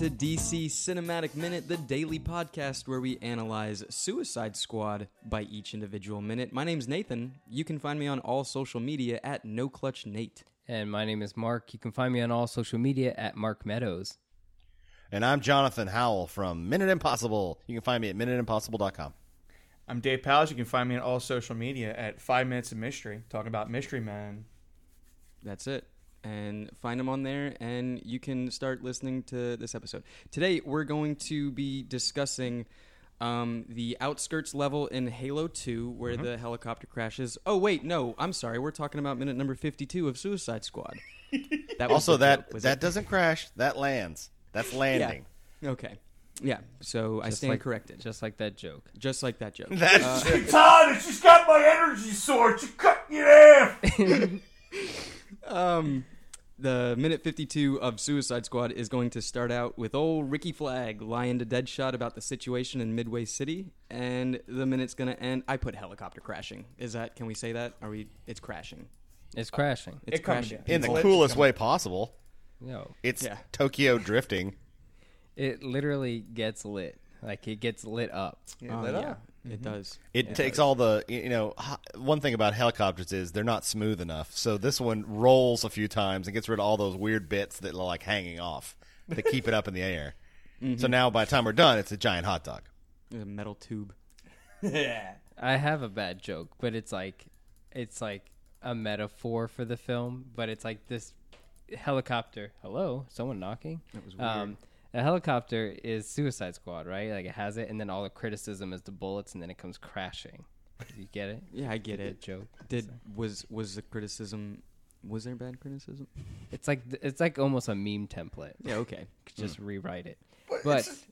Welcome back to DC Cinematic Minute, the daily podcast where we analyze Suicide Squad by each individual minute. My name's Nathan. You can find me on all social media at NoClutchNate. And my name is Mark. You can find me on all social media at Mark Meadows. And I'm Jonathan Howell from Minute Impossible. You can find me at minuteimpossible.com. I'm Dave Powers. You can find me on all social media at Five Minutes of Mystery, talking about Mystery Man. That's it. And find them on there, and you can start listening to this episode. Today, we're going to be discussing um, the outskirts level in Halo 2, where the helicopter crashes. Oh, wait, no, I'm sorry. We're talking about minute number 52 of Suicide Squad. That was Also, that joke, was that it? doesn't crash. That lands. That's landing. Okay. Yeah, so I Just stand like, corrected. Just, Just like that joke. Just like that joke. That's Todd, she's got my energy source. You cut me in half. Um, the minute 52 of Suicide Squad is going to start out with old Ricky Flag lying to Deadshot about the situation in Midway City, and the minute's going to end. I put helicopter crashing. Is that? Can we say that? Are we? It's crashing. It's crashing. It's It crashing. down. in the coolest way possible. No, It's Yeah. Tokyo drifting. it literally gets lit. Like it gets lit up. Oh, lit yeah, up. It does. It takes all the you know. One thing about helicopters is they're not smooth enough. So this one rolls a few times and gets rid of all those weird bits that are like hanging off to keep it up in the air. So now by the time we're done, it's a giant hot dog. A metal tube. yeah. I have a bad joke, but it's like it's like a metaphor for the film, but it's like this helicopter. Hello, someone knocking? That was weird. Um, a helicopter is Suicide Squad, right? Like it has it, and then all the criticism is the bullets, and then it comes crashing. You get it? Yeah, I get Good it. joke. Did was was the criticism? Was there bad criticism? It's like it's like almost a meme template. Yeah. Okay. Could just rewrite it. But, But it's,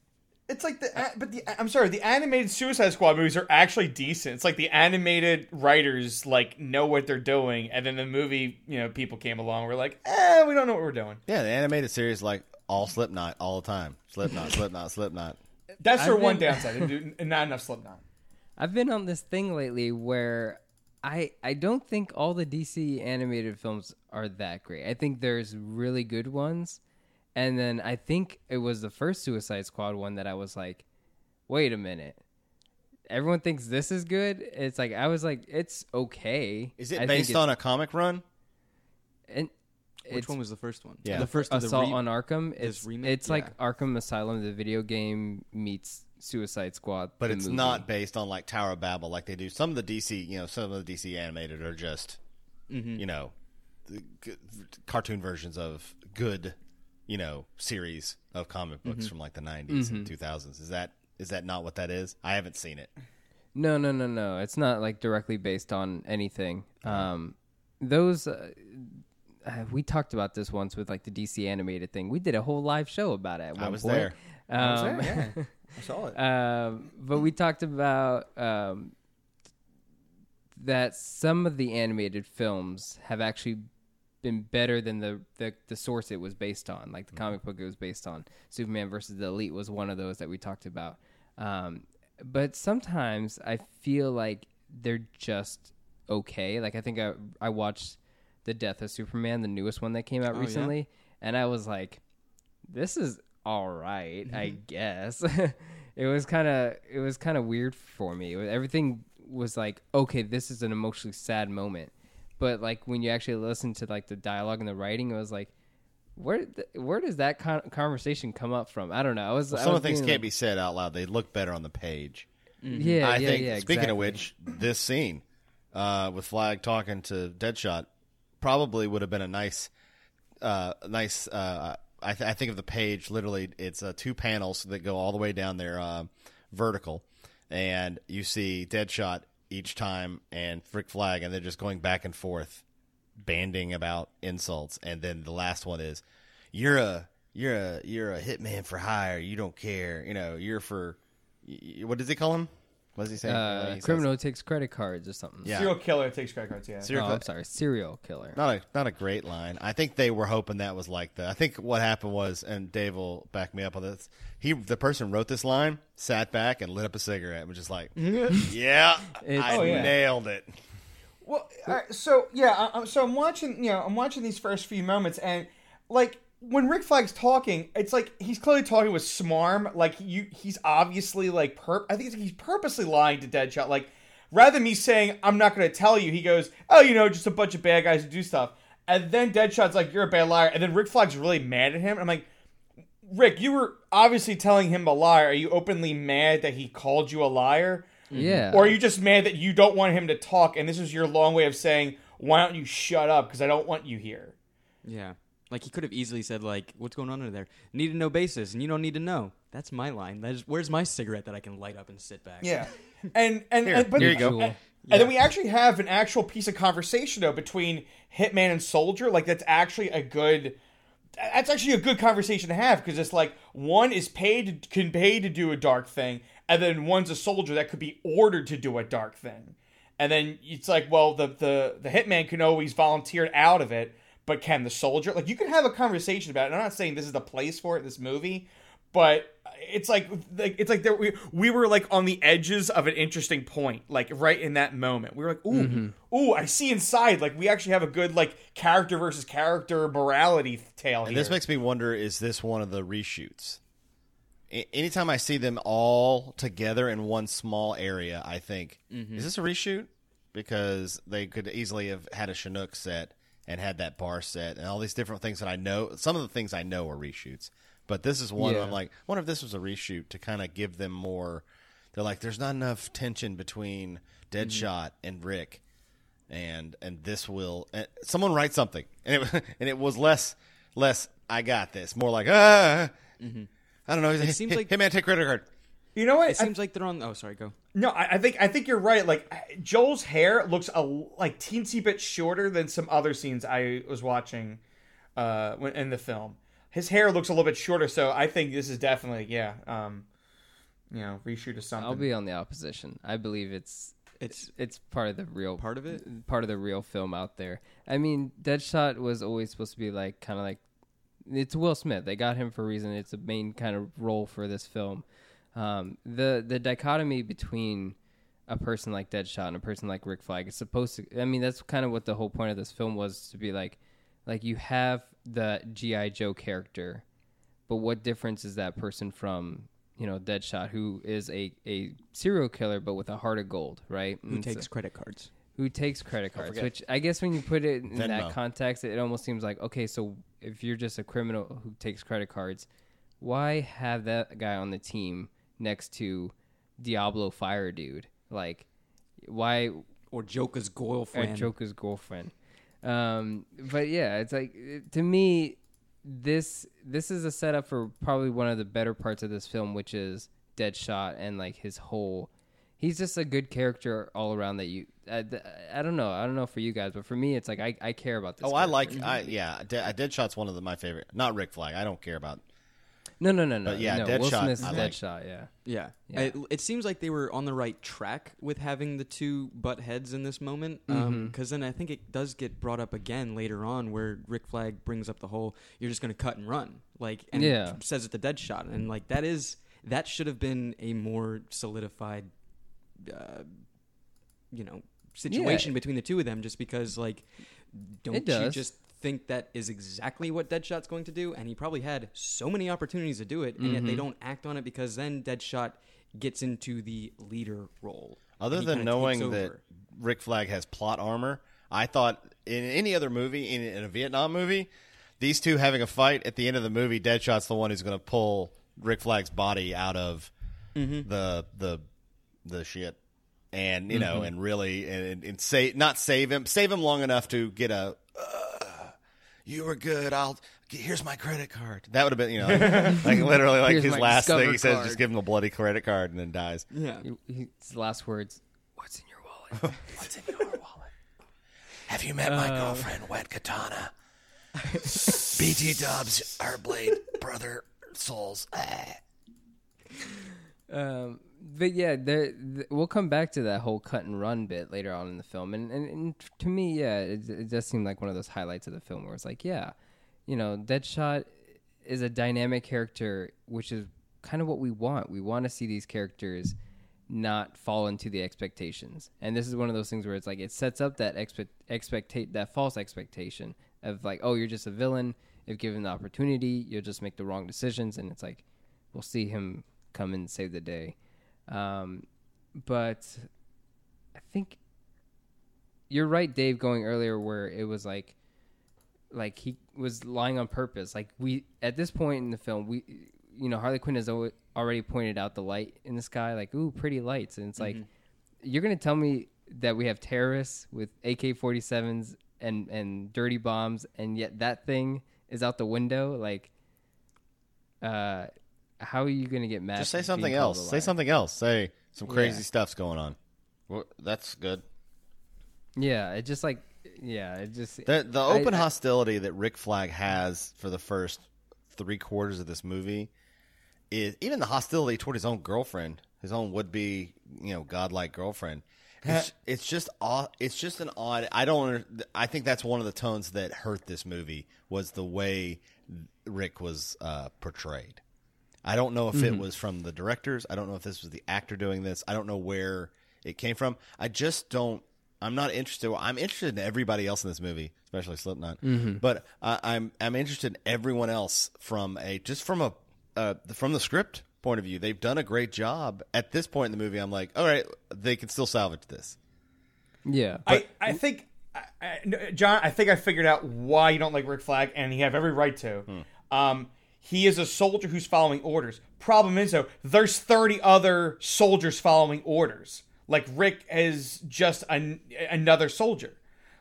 it's like the a- but the I'm sorry, the animated Suicide Squad movies are actually decent. It's like the animated writers like know what they're doing, and then the movie you know people came along. We're like, eh, we don't know what we're doing. Yeah, the animated series like all Slipknot all the time. Slipknot, Slipknot, Slipknot. That's their I've one been- downside. They do not enough Slipknot. I've been on this thing lately where I I don't think all the DC animated films are that great. I think there's really good ones, and then I think it was the first Suicide Squad one that I was like, wait a minute. Everyone thinks this is good. It's like I was like, it's okay. Is it I think based it's- on a comic run? And Which it's one was the first one? Yeah. The first of the Assault re- on Arkham? It's remake? it's like Yeah. Arkham Asylum, the video game meets Suicide Squad, But the it's movie. not based on like Tower of Babel like they do. Some of the DC, you know, some of the DC animated are just, Mm-hmm. you know, the g- cartoon versions of good, you know, series of comic books Mm-hmm. from like the 90s and 2000s. Is that is that not what that is? I haven't seen it. No, no, no, no. It's not like directly based on anything. Um, those uh, uh, we talked about this once with like the DC animated thing. We did a whole live show about it. At I was point. there. Um, yeah, I saw it. um, but we talked about um, that some of the animated films have actually been better than the, the, the source it was based on, like the comic book it was based on. Superman versus the Elite was one of those that we talked about. Um, but sometimes I feel like they're just okay. Like I think I I watched the Death of Superman, the newest one that came out Oh, yeah? recently, and I was like, this is all right, I guess. it was kind of it was kind of weird for me. Everything was like, okay, this is an emotionally sad moment, but like when you actually listen to like the dialogue and the writing, it was like, where th- where does that con- conversation come up from? I don't know. I was I Some was of things can't like- be said out loud. They look better on the page. Yeah, I yeah, think. yeah. speaking exactly. of which, this scene uh, with Flag talking to Deadshot probably would have been a nice, uh, nice. Uh, I, th- I think of the page literally. It's uh, two panels that go all the way down there, uh, vertical, and you see Deadshot each time and Rick Flag, and they're just going back and forth, banding about insults, and then the last one is, "You're a." You're a you're a hitman for hire. You don't care. You know you're for. What does he call him? What does he say? uh, He says- criminal takes credit cards or something. Yeah. Serial killer takes credit cards. Yeah. Serial Oh, killer- I'm sorry, serial killer. Not a not a great line. I think they were hoping that was like the. I think what happened was, and Dave will back me up on this. He, the person wrote this line, sat back and lit up a cigarette, and was just like, "Yeah, It's- I Oh, yeah. nailed it." Well, all right, so yeah, I, I'm- so I'm watching. You know, I'm watching these first few moments, and like when Rick Flag's talking, it's like he's clearly talking with smarm. Like you, he's obviously like perp. I think it's, he's purposely lying to Deadshot. Like rather than me saying I'm not going to tell you, he goes, "Oh, you know, just a bunch of bad guys who do stuff." And then Deadshot's like, "You're a bad liar." And then Rick Flag's really mad at him. I'm like, Rick, you were obviously telling him a lie. Are you openly mad that he called you a liar? Mm-hmm. Yeah. Or are you just mad that you don't want him to talk and this is your long way of saying, why don't you shut up because I don't want you here? Yeah. Like he could have easily said like, "What's going on in there? Need to know basis, and you don't need to know." That's my line. That is, where's my cigarette that I can light up and sit back? Yeah. And and, Here, and but here you go. And, and then we actually have an actual piece of conversation though between Hitman and Soldier. Like that's actually a good that's actually a good conversation to have because it's like one is paid can pay to do a dark thing, and then one's a soldier that could be ordered to do a dark thing. And then it's like, well, the the the hitman can always volunteer out of it, but can the soldier? Like you can have a conversation about it. I'm not saying this is the place for it, this movie, but it's like like it's like there, we we were like on the edges of an interesting point, like right in that moment. We were like, ooh, mm-hmm. ooh, I see inside. Like we actually have a good like character versus character morality tale And here. this makes me wonder: Is this one of the reshoots? A- anytime I see them all together in one small area, I think, mm-hmm. is this a reshoot? Because they could easily have had a Chinook set and had that bar set and all these different things that I know. Some of the things I know are reshoots, but this is one. Yeah. I'm like, wonder if this was a reshoot to kind of give them more. They're like, there's not enough tension between Deadshot and Rick and and this will and someone write something and it and it was less less I got this more like ah I don't know it seems like- hey man take credit card you know what? It seems like they're on. Oh, sorry. Go. No, I, I think I think you're right. Like Joel's hair looks a like teensy bit shorter than some other scenes I was watching uh, when in the film. His hair looks a little bit shorter, so I think this is definitely yeah, um, you know, reshoot of something. I'll be on the opposition. I believe it's It's it's part of the real part of it. part of the real film out there. I mean, Deadshot was always supposed to be like kind of like it's Will Smith. They got him for a reason. It's a main kind of role for this film. Um, the the dichotomy between a person like Deadshot and a person like Rick Flag is supposed to. I mean, that's kind of what the whole point of this film was to be like. Like you have the GI Joe character, but what difference is that person from you know Deadshot, who is a a serial killer but with a heart of gold, right? Who And so- takes credit cards? who takes credit cards forget. which i guess when you put it in Venmo. that context it almost seems like okay so if you're just a criminal who takes credit cards why have that guy on the team next to diablo fire dude. Like why Or Joker's or girlfriend? joker's girlfriend. Um but yeah it's like to me this this is a setup for probably one of the better parts of this film which is deadshot and like his whole he's just a good character all around that you I, I don't know. I don't know for you guys but for me it's like i, I care about this oh I like I yeah De- Deadshot's one of the, my favorite not Rick Flag I don't care about no no no no But yeah, no, will Deadshot, smith's I like. deadshot yeah Yeah. Yeah. It, it seems like they were on the right track with having the two butt heads in this moment. Because Mm-hmm. then I think it does get brought up again later on where Rick Flag brings up the whole, you're just going to cut and run. Like, and Yeah. says it the Deadshot. And, like, that is, that should have been a more solidified, uh, you know, situation between the two of them just because, like, don't It you just think that is exactly what Deadshot's going to do? And he probably had so many opportunities to do it, and Mm-hmm. yet they don't act on it because then Deadshot gets into the leader role. Other than knowing that. Rick Flag has plot armor, I thought in any other movie, in, in a Vietnam movie, these two having a fight at the end of the movie, Deadshot's the one who's going to pull Rick Flag's body out of Mm-hmm. the the the shit, and you Mm-hmm. know, and really and, and save not save him, save him long enough to get a. Uh, you were good. I'll. Here's my credit card. That would have been, you know, like literally, like Here's his my last thing. Discover He says, card. "Just give him a bloody credit card," and then dies. yeah, He- he- his last words what's in your wallet What's in your wallet? Have you met my girlfriend, Wet Katana? BT Dubs, our blade brother souls. Ah. Um, but yeah, we'll come back to that whole cut and run bit later on in the film, and and, and to me, yeah, it, it does seem like one of those highlights of the film where it's like, yeah, you know, Deadshot is a dynamic character, which is kind of what we want. We want to see these characters not fall into the expectations, and this is one of those things where it's like it sets up that expect expectate that false expectation of like, oh, you're just a villain. if given the opportunity, you'll just make the wrong decisions, and it's like we'll see him come and save the day. Um, but I think you're right, Dave, going earlier where it was like like he was lying on purpose. Like we at this point in the film, we you know Harley Quinn has already pointed out the light in the sky, like ooh, pretty lights, and it's like you're gonna tell me that we have terrorists with AK-47s and and dirty bombs, and yet that thing is out the window. Like, uh, how are you gonna get mad? Just say something else. Say something else. Say some crazy Yeah. stuff's going on. Well, that's good. Yeah, it just like yeah, it just The the open I- hostility that Rick Flag has for the first three quarters of this movie is even the hostility toward his own girlfriend, his own would be you know godlike girlfriend. It's, it's just odd. It's just an odd. I don't. I think that's one of the tones that hurt this movie was the way Rick was uh, portrayed. I don't know if Mm-hmm. it was from the directors. I don't know if this was the actor doing this. I don't know where it came from. I just don't. I'm not interested. I'm interested in everybody else in this movie, especially Slipknot. Mm-hmm. But uh, I'm I'm interested in everyone else from a just from a uh, from the script point of view. They've done a great job at this point in the movie. I'm like, all right, they can still salvage this. yeah. I, I think, I, I, John, I think I figured out why you don't like Rick Flag, and you have every right to. Um, he is a soldier who's following orders. Problem is, though, there's 30 other soldiers following orders. Like, Rick is just an, another soldier.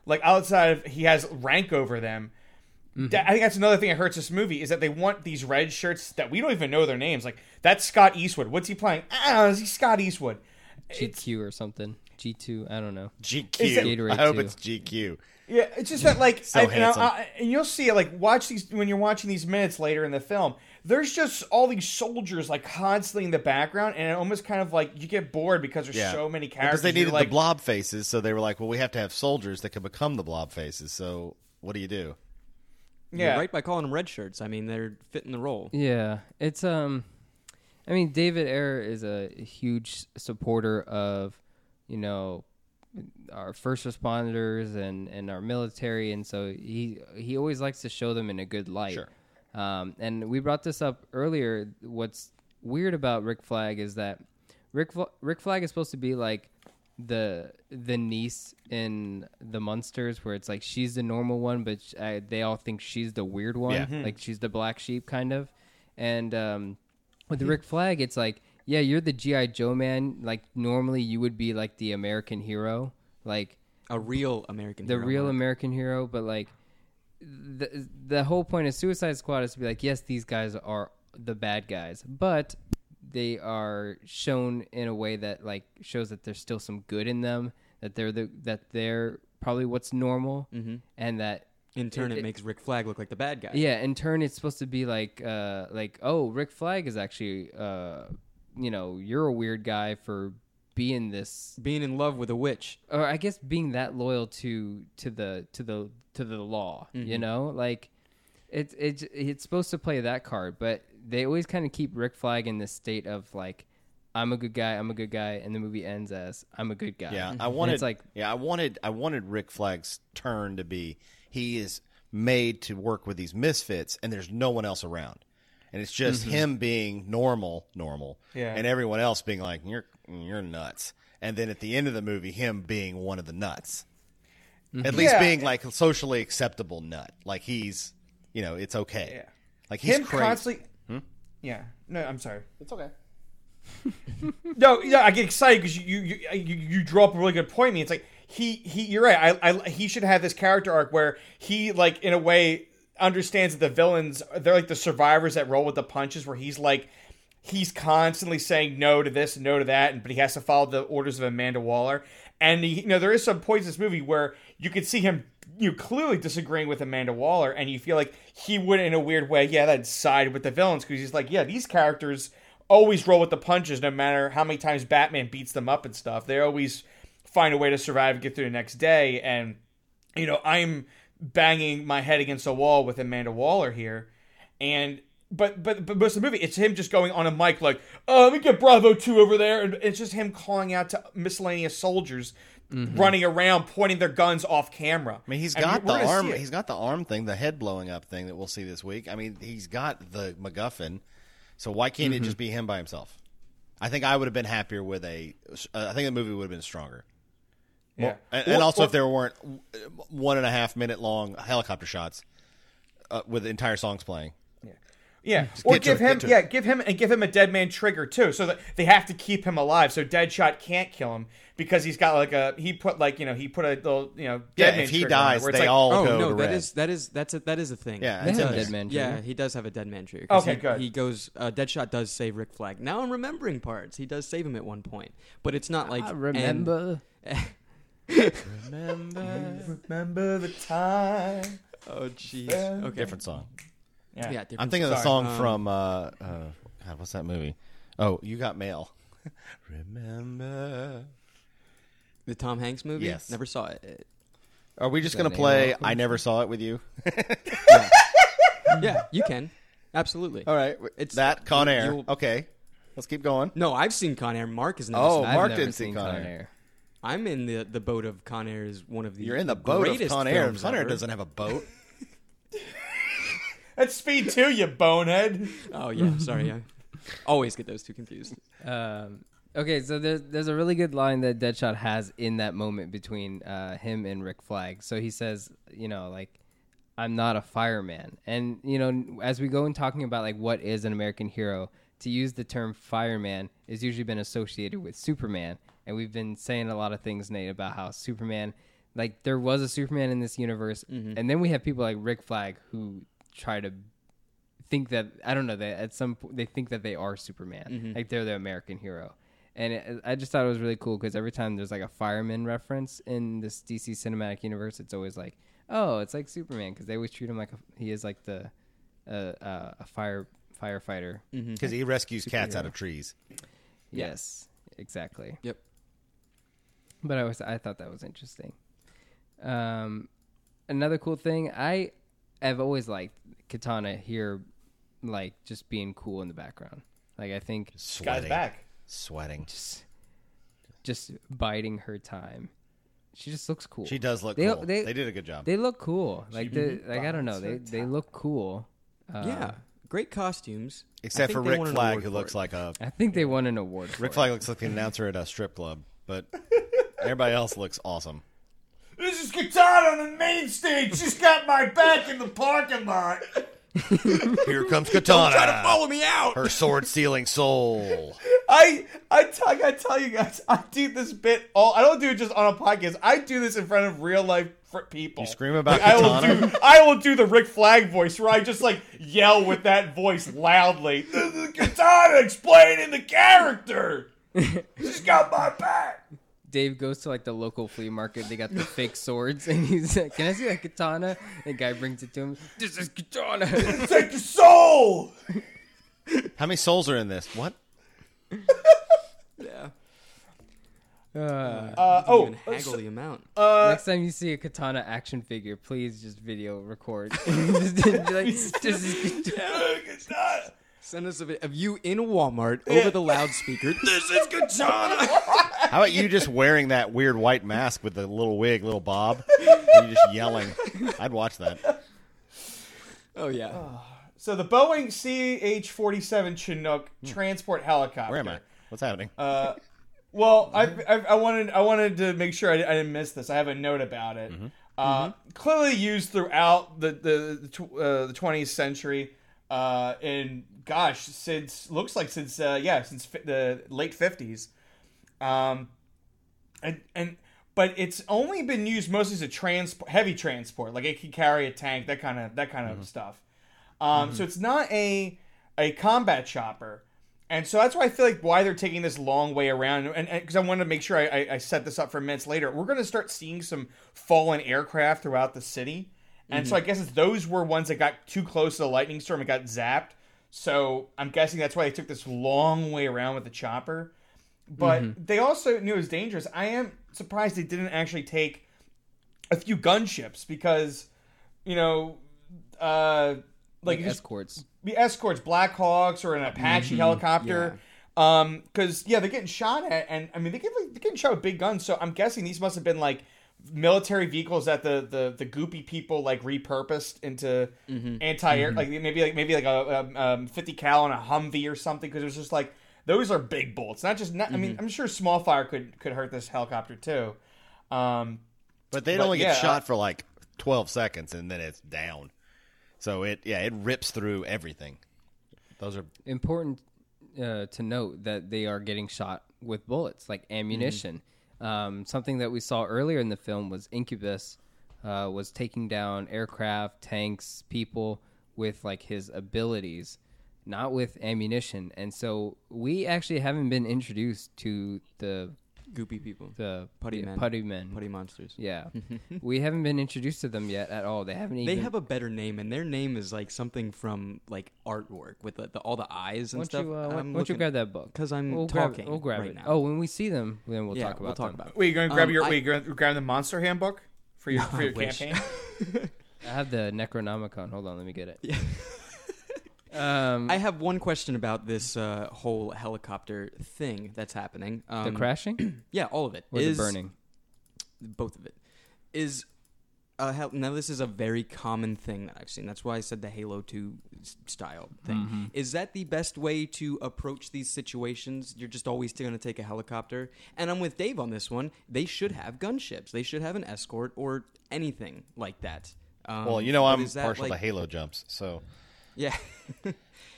Like, outside of, he has rank over them. That- I think that's another thing that hurts this movie is that they want these red shirts that we don't even know their names. Like, that's Scott Eastwood. What's he playing? Ah, is he Scott Eastwood? GQ or something. G2, I don't know. GQ. It- Gatorade I hope too. it's GQ. Yeah, it's just that like, So I, and, I- I- and you'll see it like watch these when you're watching these minutes later in the film. There's just all these soldiers like constantly in the background, and it almost kind of like you get bored because there's Yeah, so many characters. because they You're needed like, the blob faces, so they were like, well, we have to have soldiers that can become the blob faces. So what do you do? Yeah, You're right by calling them red shirts. I mean, they're fitting the role. Yeah, it's um, I mean, David Ayer is a huge supporter of, you know, our first responders and and our military, and so he he always likes to show them in a good light. Sure. Um, and we brought this up earlier. What's weird about Rick Flag is that Rick Rick Flag is supposed to be like the the niece in the Munsters, where it's like she's the normal one, but sh- uh, they all think she's the weird one, Yeah. like she's the black sheep kind of. And um, with the Rick Flag, it's like, yeah, you're the GI Joe man. Like normally you would be like the American hero, like A real American. the hero, real. American hero, but like the the whole point of Suicide Squad is to be like, yes, these guys are the bad guys, but they are shown in a way that like shows that there's still some good in them, that they're the that they're probably what's normal, and that In turn, it, it- makes Rick Flag look like the bad guy. yeah, in turn, it's supposed to be like, uh, like, oh, Rick Flag is actually, uh, you know, you're a weird guy for being this, Being in love with a witch. or I guess being that loyal to to the to the to the law. You mm-hmm. know, like it's it's it's supposed to play that card, but they always kind of keep Rick Flag in this state of like, I'm a good guy, I'm a good guy, and the movie ends as I'm a good guy. Yeah, mm-hmm. I And wanted it's like, yeah, I wanted I wanted Rick Flag's turn to be he is made to work with these misfits and there's no one else around. And it's just mm-hmm. him being normal, normal. Yeah. And everyone else being like you're you're nuts. And then at the end of the movie him being one of the nuts. Mm-hmm. At least Yeah. being like a socially acceptable nut. Like he's, you know, it's okay. Yeah. Like he's him crazy. constantly. Hmm? Yeah, no, I'm sorry. It's okay. No, yeah, I get excited because you you, you you draw up a really good point. to Me, it's like he he. You're right. I, I he should have this character arc where he like in a way understands that the villains they're like the survivors that roll with the punches. Where he's like he's constantly saying no to this and no to that, and but he has to follow the orders of Amanda Waller. And he, you know there is some points in this movie where you could see him you know, clearly disagreeing with Amanda Waller, and you feel like he would in a weird way, yeah, that side with the villains because he's like, yeah, these characters always roll with the punches no matter how many times Batman beats them up and stuff. They always find a way to survive and get through the next day. And, you know, I'm banging my head against a wall with Amanda Waller here. And but but but most of the movie, it's him just going on a mic like, "Oh, let me get Bravo two over there," and it's just him calling out to miscellaneous soldiers running around, pointing their guns off camera. I mean, he's got we're the arm. He's got the arm thing, the head blowing up thing that we'll see this week. I mean, he's got the MacGuffin. So why can't Mm-hmm. it just be him by himself? I think I would have been happier with a. Uh, I think the movie would have been stronger. Yeah. And, Or- and also, or- if there weren't one and a half minute long helicopter shots uh, with entire songs playing. Yeah, or get to give him it. yeah, give him and give him a dead man trigger too, so that they have to keep him alive. So Deadshot can't kill him because he's got like a he put like you know he put a little you know Yeah, dead man if he trigger on dies, where it's they like, all Oh go no, to that red. is that is that's a that is a thing. Yeah, They it's have a dead man Yeah, trigger. he does have a dead man trigger. 'cause Okay, he, good. He goes. Uh, Deadshot does save Rick Flag. Now I'm remembering parts. He does save him at one point, but it's not like I and- remember. Remember. remember the time. oh jeez. Okay. Different song. Yeah, Yeah. Different I'm thinking of the song. song Um, from uh, uh, God, what's that movie? Oh, you got mail. Remember? the Tom Hanks movie. Yes. Never saw it. Are we just that gonna name play? welcome? I never saw it with you. yeah, you can. Absolutely. All right, It's- it's that Con Air. you'll- Okay, let's keep going. No, I've seen Con Air. Mark has never. Oh, seen it. I've Mark never didn't see seen Con Con Air. Air. I'm in the the boat of Con Air is one of the. You're in the boat of greatest Con Air. films Con Air ever. doesn't have a boat. that's Speed Two, you bonehead. Oh yeah, sorry. I always get those two confused. Um, okay, so there's there's a really good line that Deadshot has in that moment between uh, him and Rick Flag. So he says, you know, like, "I'm not a fireman," and you know, as we go in talking about like what is an American hero, to use the term fireman is usually been associated with Superman, and we've been saying a lot of things, Nate, about how Superman, like, there was a Superman in this universe, and then we have people like Rick Flag who try to think that I don't know that at some point they think that they are Superman, like they're the American hero. And it, I just thought it was really cool because every time there's like a fireman reference in this DC cinematic universe, it's always like, oh, it's like Superman because they always treat him like a, he is like the uh, uh, a fire firefighter. Because he rescues cats out of trees. Yes, exactly. Yep. But I was I thought that was interesting. Um, another cool thing I have always liked Katana here, like just being cool in the background. Like I think Guy's Sweating. back. Sweating. just just biding her time. She just looks cool. She does look They- cool. they- They, did a good job. They look cool. Like they like I don't know. They they look cool. Uh, yeah, great costumes. Except for Rick Flag, who looks it. like a I think they won an award. Rick. Flag looks like the announcer at a strip club, but everybody else looks awesome. This is Katana on the main stage. She's got my back in the parking lot. Here comes Katana. Don't Try to follow me out. Her sword stealing soul. I I, t- I gotta tell you guys, I do this bit all. I don't do it just on a podcast. I do this in front of real life fr- people. You scream about Like, I will Katana? do I will do the Rick Flag voice where I just like yell with that voice loudly. This is Katana explaining the character. She's got my back. Dave goes to like the local flea market. They got the fake swords, and he's like, "Can I see that katana?" The guy brings it to him. This is katana. Take your soul. How many souls are in this? What? Yeah. Uh, Uh, Oh, oh, even haggle the amount. uh, next time you see a katana action figure, please just video record. just, just, like, this is katana. Katana. Send us a bit of you in Walmart over the loudspeaker. this is Katana. How about you just wearing that weird white mask with the little wig, little bob, and you just yelling? I'd watch that. oh yeah. So the Boeing CH-47 Chinook transport helicopter. Where am I? What's happening? Uh, well, I, I I wanted I wanted to make sure I, I didn't miss this. I have a note about it. Uh, Clearly used throughout the the the, tw- uh, the 20th century. Uh, and gosh, since looks like since uh, yeah since fi- the late 50s. Um, and and but it's only been used mostly as a transport heavy transport, like it can carry a tank, that kind of that kind of stuff. Um, so it's not a a combat chopper. And so that's why I feel like why they're taking this long way around, and because I wanted to make sure I, I, I set this up for minutes later. We're going to start seeing some fallen aircraft throughout the city, and so I guess it's those were ones that got too close to the lightning storm and got zapped. So I'm guessing that's why they took this long way around with the chopper. But they also knew it was dangerous. I am surprised they didn't actually take a few gunships because, you know, uh, like Like escorts. be escorts, Black Hawks, or an Apache helicopter. Um, because yeah, they're getting shot at, and I mean they get like, they're getting shot with big guns. So I'm guessing these must have been like military vehicles that the the the goopy people like repurposed into anti-air, like maybe like maybe like a, a um, 50 cal on a Humvee or something. Because it was just like those are big bolts. not just. Not, I mean, I'm sure small fire could could hurt this helicopter too. Um, But they'd But only yeah, get shot uh, for like 12 seconds and then it's down. So it yeah, it rips through everything. Those are important uh, to note that they are getting shot with bullets, like ammunition. Um, something that we saw earlier in the film was Incubus uh, was taking down aircraft, tanks, people with like his abilities, not with ammunition. And so we actually haven't been introduced to the Goopy people, the Putty yeah, men. putty men. putty monsters. Yeah, we haven't been introduced to them yet at all. They haven't They even. have a better name, and their name is like something from like artwork with the, the, all the eyes and Why stuff. don't you, uh, why- I'm why don't you grab that book? Because I'm we'll grab talking We'll grab right it. now. Oh, when we see them, then we'll yeah, talk about we'll talk them. about. it. wait, you going to grab Um, your I- wait, you're gonna grab the Monster Handbook for your for your wish. campaign? I have the Necronomicon. Hold on, let me get it. Um, I have one question about this uh, whole helicopter thing that's happening. Um, the crashing yeah, all of it or is the burning? both of it is uh, hel- now this is a very common thing that I've seen. That's why I said the Halo 2 s- style thing. Mm-hmm. Is that the best way to approach these situations? You're just always going to take a helicopter. And I'm with Dave on this one. They should have gunships. They should have an escort or anything like that. Um, Well, you know I'm partial like- to Halo jumps, so Yeah.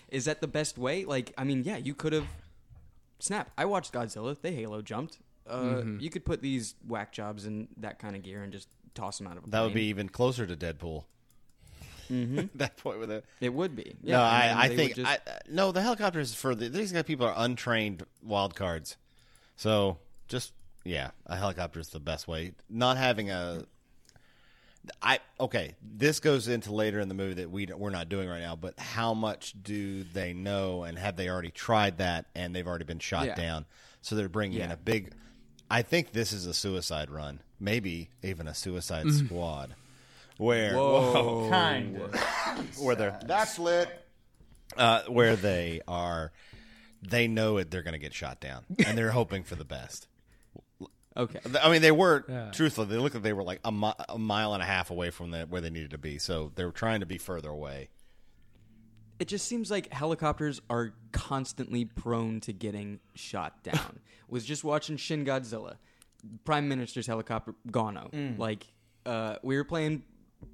is that the best way? Like, I mean, yeah, you could have. Snap. I watched Godzilla. They Halo jumped. Uh, Mm-hmm. You could put these whack jobs in that kind of gear and just toss them out of a that would be even closer to Deadpool. Mhm. that point with it. It would be. no, Yeah, and I, I think just- I, uh, no. The helicopters for the, these guys people are untrained wild cards, so just yeah, a helicopter is the best way. Not having a, I okay. This goes into later in the movie that we we're not doing right now. But how much do they know, and have they already tried that, and they've already been shot Yeah. down? So they're bringing in a big. I think this is a suicide run, maybe even a suicide Mm. squad, where Whoa. kind where they're that's lit. Uh, where they are, they know it. They're going to get shot down, and they're hoping for the best. Okay. I mean, they were Yeah. truthfully. They looked like they were like a, mi- a mile and a half away from the, where they needed to be, so they were trying to be further away. It just seems like helicopters are constantly prone to getting shot down. Was just watching Shin Godzilla, Prime Minister's helicopter Gano. Mm. Like, uh, we were playing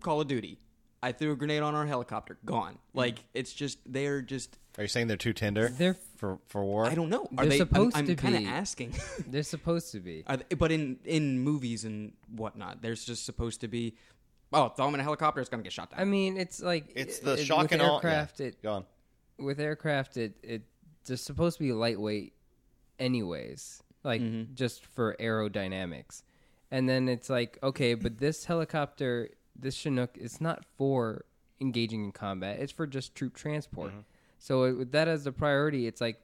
Call of Duty. I threw a grenade on our helicopter. Gone. Like, it's just they are just. Are you saying they're too tender They're for for war? I don't know. Are They're they? supposed I'm, I'm kind of be. asking. they're supposed to be. Are they, but in in movies and whatnot, there's just supposed to be. Oh, throw him in a helicopter. It's gonna get shot down. I mean, it's like It's the it- shock with and all. aircraft. yeah. It Go on. with aircraft, it it they're supposed to be lightweight, anyways. Like Mm-hmm. just for aerodynamics, and then it's like okay, but this helicopter, this Chinook, it's not for engaging in combat. It's for just troop transport. So it, with that as the priority, it's like,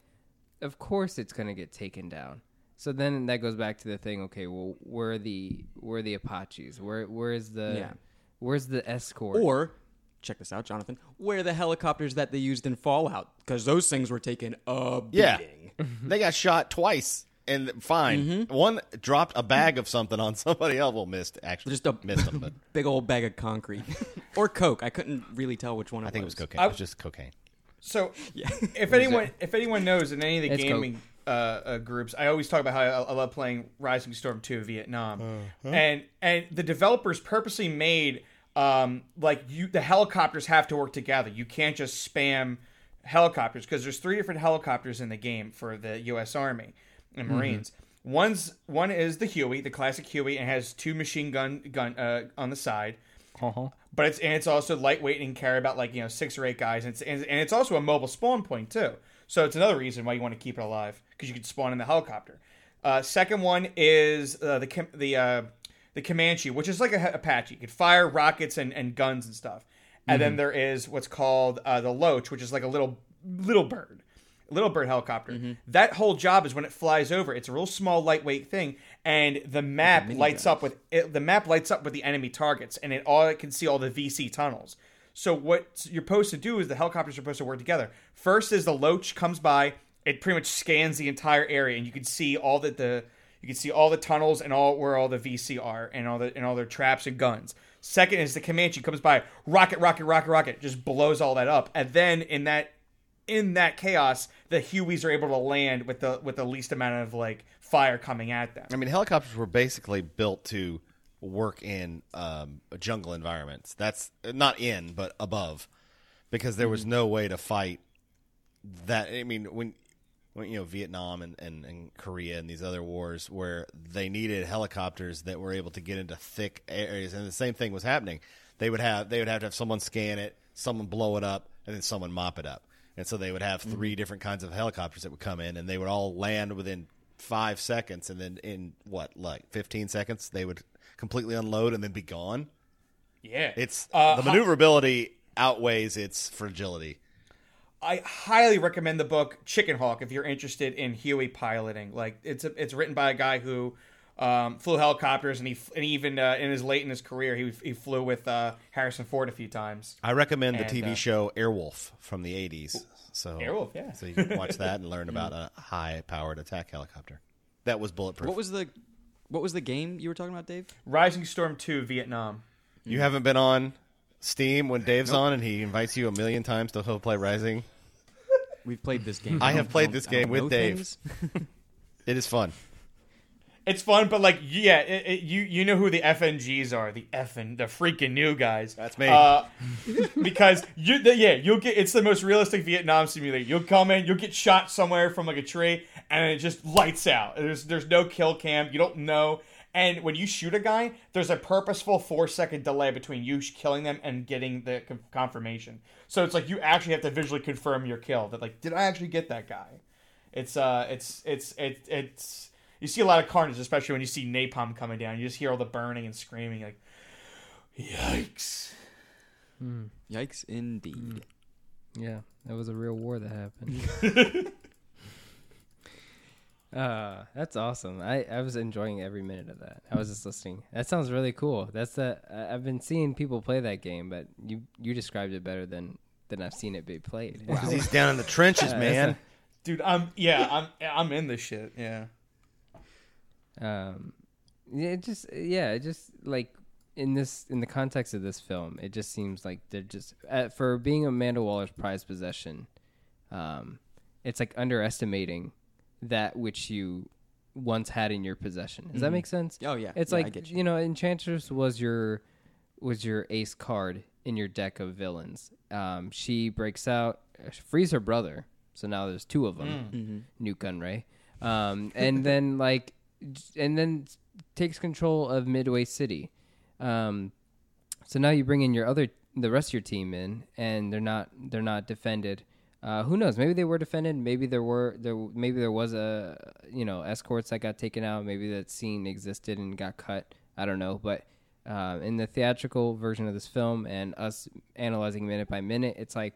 of course it's gonna get taken down. So then that goes back to the thing. Okay, well, where are the where are the Apaches? Where where is the Yeah. where's the escort? Or check this out, Jonathan. Where are the helicopters that they used in Fallout? Because those things were taken a Yeah. they got shot twice and fine. Mm-hmm. One dropped a bag of something on somebody else. Well, missed actually. Just a missed them, but big old bag of concrete or coke. I couldn't really tell which one. It I think it was cocaine. I- it was just cocaine. So, if anyone if anyone knows in any of the It's gaming uh, uh, groups, I always talk about how I, I love playing Rising Storm 2 Vietnam, and and the developers purposely made um, like you the helicopters have to work together. You can't just spam helicopters because there's three different helicopters in the game for the U.S. Army and Marines. One's one is the Huey, the classic Huey, and has two machine gun gun uh, on the side but it's and it's also lightweight and can carry about like you know six or eight guys. And it's and, and it's also a mobile spawn point too. So it's another reason why you want to keep it alive because you can spawn in the helicopter. Uh, second one is uh, the the uh, the Comanche, which is like a Apache. You could fire rockets and, and guns and stuff. And then there is what's called uh, the Loach, which is like a little little bird, little bird helicopter. That whole job is when it flies over. It's a real small, lightweight thing, and the map lights up with it, the map lights up with the enemy targets, and it all it can see all the VC tunnels. So what you're supposed to do is the helicopters are supposed to work together. First is the Loach comes by, it pretty much scans the entire area, and you can see all that the you can see all the tunnels and all where all the VC are and all the and all their traps and guns. Second is the Comanche comes by, rocket, rocket, rocket, rocket, just blows all that up, and then in that in that chaos, the Hueys are able to land with the with the least amount of like fire coming at them. I mean, helicopters were basically built to work in um, jungle environments. That's not in, but above, because there was no way to fight that. I mean, when, when you know Vietnam and, and, and Korea and these other wars where they needed helicopters that were able to get into thick areas, and the same thing was happening. They would have they would have to have someone scan it, someone blow it up, and then someone mop it up. And so they would have 3 different kinds of helicopters that would come in, and they would all land within five seconds, and then in what like fifteen seconds they would completely unload and then be gone. Yeah, It's Uh, the maneuverability outweighs its fragility. I highly recommend the book Chickenhawk if you're interested in Huey piloting. Like it's a, it's written by a guy who um, flew helicopters and he and even uh, in his late in his career he he flew with uh, Harrison Ford a few times. I recommend the And, TV uh, show Airwolf from the '80s. So Airwolf, yeah. So you can watch that and learn about a high-powered attack helicopter. That was bulletproof. What was the what was the game you were talking about, Dave? Rising Storm Two Vietnam. you haven't been on Steam when Dave's on and he invites you a million times to go play Rising. We've played this game. I don't- have played this game with Dave. It is fun. It's fun, but like yeah, it, it, you you know who the FNGs are the effing the freaking new guys. That's me. Uh, because you the, yeah you'll get it's the most realistic Vietnam simulator. You'll come in, you'll get shot somewhere from like a tree, and it just lights out. There's there's no kill cam. You don't know. And when you shoot a guy, there's a purposeful four second delay between you killing them and getting the confirmation. So it's like you actually have to visually confirm your kill. That like, did I actually get that guy? It's uh, it's it's it's it's. You see a lot of carnage, especially when you see napalm coming down. You just hear all the burning and screaming, like, "Yikes!" Yikes, indeed. Yeah, that was a real war that happened. uh, that's awesome. I, I was enjoying every minute of that. I was just listening. That sounds really cool. That's the I- I've been seeing people play that game, but you you described it better than than I've seen it be played. Because he's down in the trenches, Yeah, man. Dude, I'm yeah, I'm I'm in this shit. Yeah. Um, it just yeah, it just like in this in the context of this film, it just seems like they're just uh, for being Amanda Waller's prized possession. Um, it's like underestimating that which you once had in your possession. Does that make sense? Oh yeah, It's yeah, like you. you. know, Enchantress was your was your ace card in your deck of villains. Um, she breaks out, uh, frees her brother, so now there's two of them. Nuke Gunray, um, and then like, j- and then takes control of Midway City. Um, so now you bring in your other, the rest of your team in, and they're not they're not defended. Uh, who knows? Maybe they were defended. Maybe there were there. Maybe there was a you know escorts that got taken out. Maybe that scene existed and got cut. I don't know. But uh, in the theatrical version of this film and us analyzing minute by minute, it's like,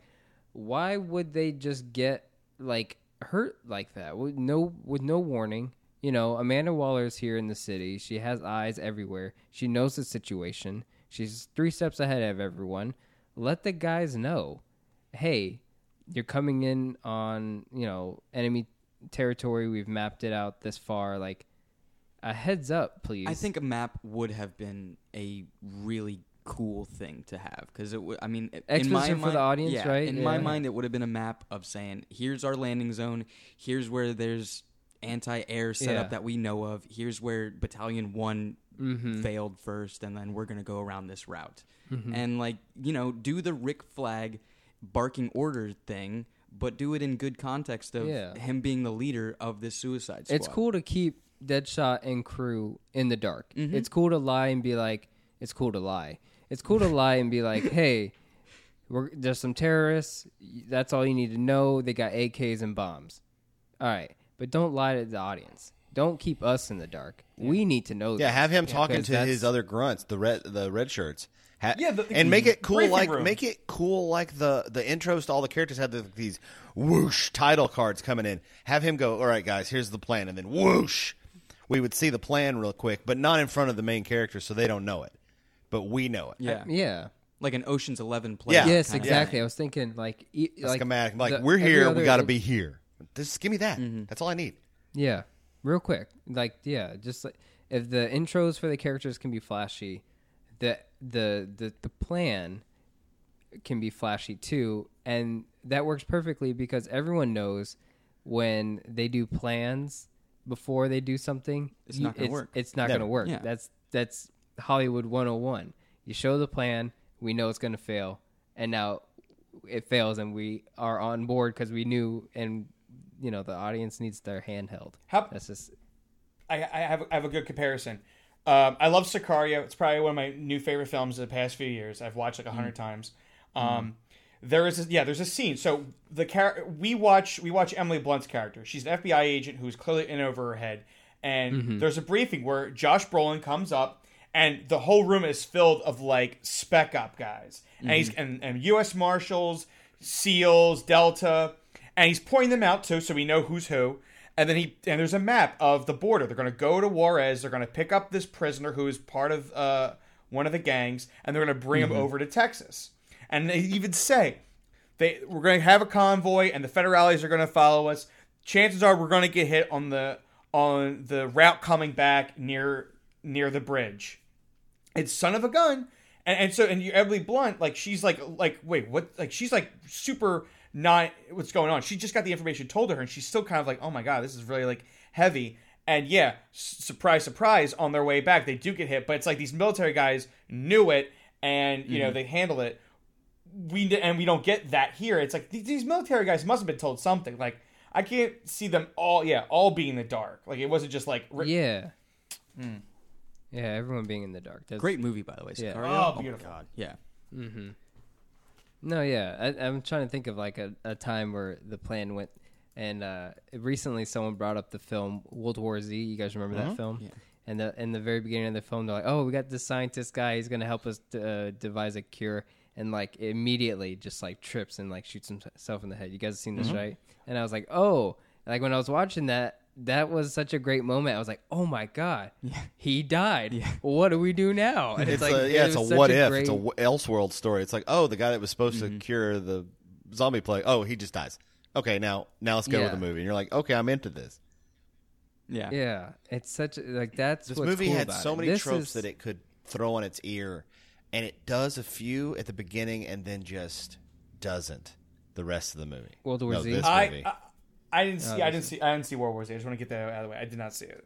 why would they just get like hurt like that with no with no warning? You know, Amanda Waller's here in the city. She has eyes everywhere. She knows the situation. She's three steps ahead of everyone. Let the guys know, hey, you're coming in on you know enemy territory. We've mapped it out this far. Like a heads up, please. I think a map would have been a really cool thing to have because it would. I mean, in my for the audience, yeah, right? In my mind, it would have been a map of saying, "Here's our landing zone. Here's where there's anti-air setup Yeah. that we know of. Here's where Battalion One Mm-hmm. failed first, and then we're gonna go around this route." And like you know, do the Rick Flag barking order thing. But do it in good context of Yeah. him being the leader of this suicide squad. it's cool to keep Deadshot and crew in the dark. Mm-hmm. It's cool to lie and be like, it's cool to lie. It's cool to lie and be like, hey, we're, there's some terrorists. That's all you need to know. They got AKs and bombs. All right, but don't lie to the audience. Don't keep us in the dark. We need to know. Yeah, this. have him talking to that's- his other grunts, the red the red shirts. Ha- Yeah, the- and make it cool briefing like room. make it cool like the the intros to all the characters have the, these whoosh title cards coming in. Have him go, all right, guys, here's the plan, and then whoosh, we would see the plan real quick, but not in front of the main characters, so they don't know it, but we know it. yeah. Uh, yeah. like an Ocean's Eleven play. Yeah. yes, kind of exactly. thing. I was thinking like e- A like schematic. Like the- we're every here, we other- got to be here. Just give me that. Mm-hmm. That's all I need. Yeah, real quick. Like yeah, just like if the intros for the characters can be flashy, the the the the plan can be flashy too, and that works perfectly because everyone knows when they do plans before they do something, It's not gonna work. It's not going to work. Yeah. That's that's Hollywood 101. You show the plan, we know it's going to fail, and now it fails, and we are on board because we knew, and you know the audience needs their handheld. How- That's just I, I have I have a good comparison. Um, I love Sicario. It's probably one of my new favorite films of the past few years. I've watched like a hundred times. Um, there is a, yeah, there's a scene. So the char- we watch we watch Emily Blunt's character. She's an FBI agent who's clearly in over her head. And there's a briefing where Josh Brolin comes up, and the whole room is filled of like spec op guys, and he's and, and U.S. Marshals, SEALs, Delta, and he's pointing them out too, so we know who's who. And then he and there's a map of the border. They're going to go to Juarez. They're going to pick up this prisoner who is part of uh, one of the gangs, and they're going to bring him over to Texas. And they even say they we're going to have a convoy, and the federales are going to follow us. Chances are we're going to get hit on the on the route coming back near near the bridge. It's son of a gun, and, and so and you Emily Blunt like she's like like wait what like she's like super not what's going on. She just got the information told to her, and she's still kind of like oh my god this is really like heavy. And yeah, surprise, surprise, on their way back they do get hit, but it's like these military guys knew it, and you know mm-hmm. they handled it. We and we don't get that here. It's like these, these military guys must have been told something. Like I can't see them all. Yeah, all being in the dark. Like it wasn't just like ri- yeah, hmm. yeah. Everyone being in the dark. That's, Great movie, by the way. Yeah. Sicario. Oh, oh my beautiful. God. Yeah. Mm-hmm. No, yeah. I, I'm trying to think of like a, a time where the plan went. And uh, recently, someone brought up the film World War Z. You guys remember that film? Yeah. And the in the very beginning of the film, they're like, "Oh, we got this scientist guy. He's gonna help us uh, devise a cure." And like immediately, just like trips and like shoots himself in the head. You guys have seen this, right? And I was like, "Oh!" Like when I was watching that, that was such a great moment. I was like, "Oh my god, he died. What do we do now?" And It's, like, a, yeah, it it's a what if. great- It's a w- Elseworld story. It's like, oh, the guy that was supposed Mm-hmm. to cure the zombie plague. Oh, he just dies. Okay, now now let's go Yeah. with the movie. And you're like, okay, I'm into this. Yeah. Yeah, it's such a- like that's This what's movie cool had about so it. many This tropes is- that it could throw on its ear, and it does a few at the beginning and then just doesn't the rest of the movie. World War no, Z? This I, movie. I I didn't see Oh, I didn't see I didn't see World War Z. I just want to get that out of the way. I did not see it.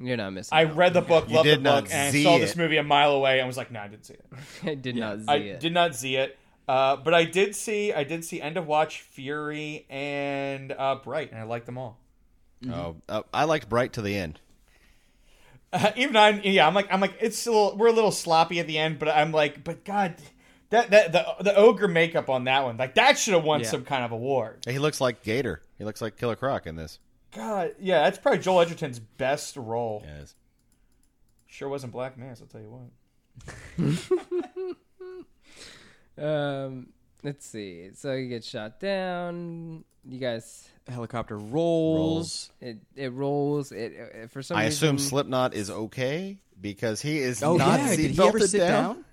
You're not missing. I out. read the book, You loved did the not book, and I Z saw this it. movie a mile away and was like, no, I didn't see it. I did not see I it. did not see it. Uh, but I did see I did see End of Watch, Fury, and uh, Bright, and I liked them all. oh, uh, I liked Bright to the end. even I, yeah, I'm like, I'm like, it's a little, we're a little sloppy at the end, but I'm like, but God, that that the the ogre makeup on that one, like that should have won Yeah. some kind of award. He looks like Gator. He looks like Killer Croc in this. God, yeah, that's probably Joel Edgerton's best role. Yeah, it is. Sure wasn't Black Mass, I'll tell you what. Um, let's see. So you get shot down. You guys, Helicopter rolls. it it rolls. It, it for some reason. I reason. assume Slipknot is okay because he is Oh not yeah. Did he seatbelted ever sit down. down?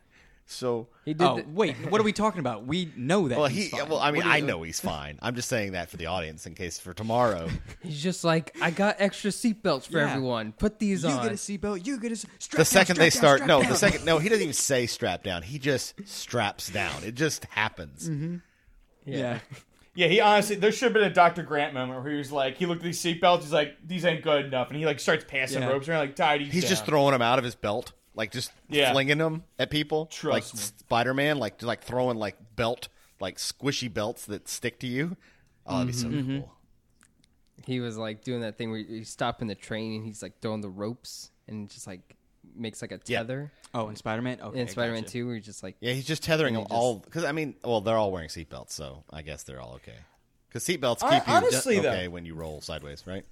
So, He did. Oh the- wait, what are we talking about? We know that. well, he's he. fine. Well, I mean, I know he's fine. I'm just saying that for the audience in case for tomorrow. he's just like, I got extra seatbelts for Yeah. everyone. Put these You on. You get a seatbelt. You get a strap the down, second strap they down, start, strap no, down. the second, no, he doesn't even say strap down. He just straps down. It just happens. Mm-hmm. yeah. Yeah, he honestly, there should have been a Dr. Grant moment where he was like, he looked at these seatbelts, he's like, these ain't good enough, and he like starts passing Yeah. ropes around, like, tie these He's just throwing them out of his belt, like just Yeah. flinging them at people, Trust like. Spider Man, like like throwing like belt, like squishy belts that stick to you. Oh, that'd be so Mm-hmm. cool. He was like doing that thing where he's stopping the train and he's like throwing the ropes and just like makes like a Yeah. tether. Oh, in Spider Man. Okay, in Spider-Man. Two, where he's just like, Yeah, he's just tethering them he all because I mean, well, they're all wearing seatbelts, so I guess they're all okay. Because seatbelts I- keep you honestly, though- okay when you roll sideways, right?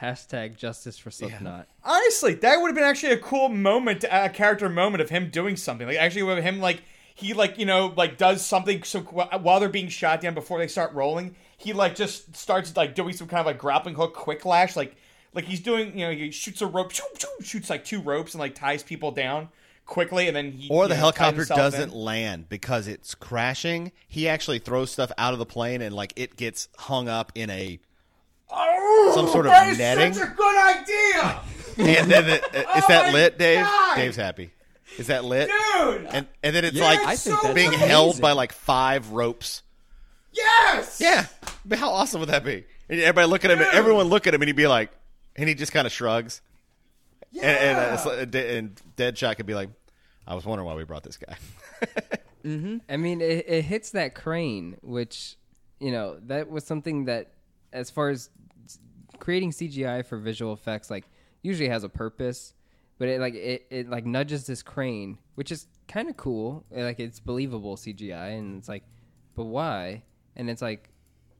Hashtag justice for Slipknot. Honestly, that would have been actually a cool moment, a character moment of him doing something. Like actually, with him like he like you know like does something. So while they're being shot down before they start rolling, he like just starts like doing some kind of like grappling hook, quick lash, like like he's doing. You know, he shoots a rope, shoo, shoo, shoots like two ropes and like ties people down. quickly, and then he Or the know, helicopter doesn't in. land because it's crashing. He actually throws stuff out of the plane and like it gets hung up in a Oh, some sort of that is netting? Such a good idea, and then it, is Oh that lit, Dave? God! Dave's happy. Is that lit? dude. And and then it's Yeah, like I think that's being amazing. held by like five ropes. yes. Yeah, but how awesome would that be? And everybody look at him, Dude. everyone look at him, and he'd be like, and he just kind of shrugs. Yeah. And, and, uh, and Deadshot could be like, I was wondering why we brought this guy. I mean, it, it hits that crane, which you know that was something that, as far as creating CGI for visual effects, like usually has a purpose, but it like it, it like nudges this crane, which is kind of cool. Like it's believable CGI, and it's like, but why? And it's like,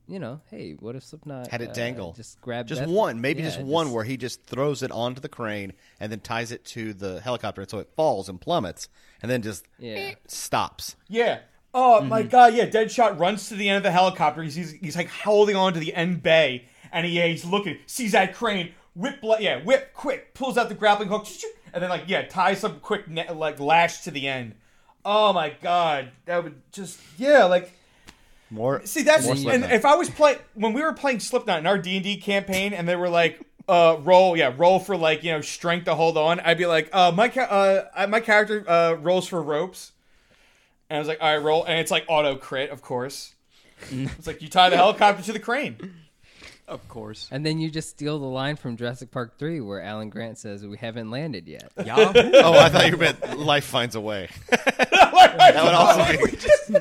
you know, hey, what if Slipknot Had it uh, dangle. just grab just that- one, maybe Yeah, just one, just- where he just throws it onto the crane and then ties it to the helicopter, so it falls and plummets, and then just Yeah. stops. Yeah. Oh my Mm-hmm. god, yeah. Deadshot runs to the end of the helicopter. He's, he's, he's like holding on to the end bay, and he, yeah, he's looking, sees that crane, whip, yeah, whip, quick, pulls out the grappling hook, and then like yeah, ties some quick net, like lash to the end. Oh my god, that would just yeah, like More. see that's more and if I was playing when we were playing Slipknot in our D and D campaign, and they were like. Uh, roll, yeah, roll for like you know strength to hold on. I'd be like, uh, my ca- uh, my character uh rolls for ropes, and I was like, all right, roll. And it's like auto crit, of course. it's like you tie the helicopter to the crane. Of course. And then you just steal the line from Jurassic Park 3 where Alan Grant says, We haven't landed yet. Yahoo. oh, I thought you meant life finds a way. that would also be.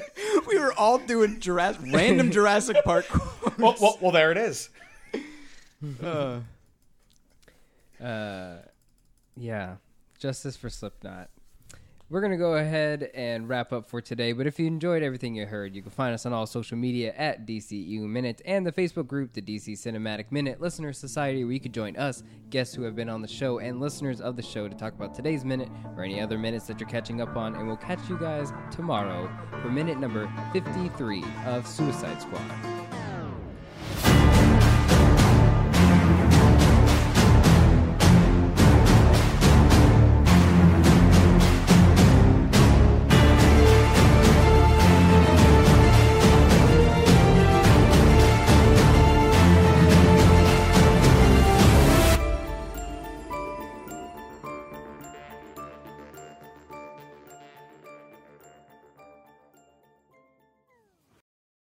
we were all doing Jurassic, random Jurassic Park. quotes. well, well, well, there it is. Uh, Uh, yeah, justice for Slipknot. We're gonna go ahead and wrap up for today. But if you enjoyed everything you heard, you can find us on all social media at DCU Minute and the Facebook group, the DC Cinematic Minute Listener Society, where you can join us, guests who have been on the show, and listeners of the show to talk about today's minute or any other minutes that you're catching up on. And we'll catch you guys tomorrow for minute number 53 of Suicide Squad.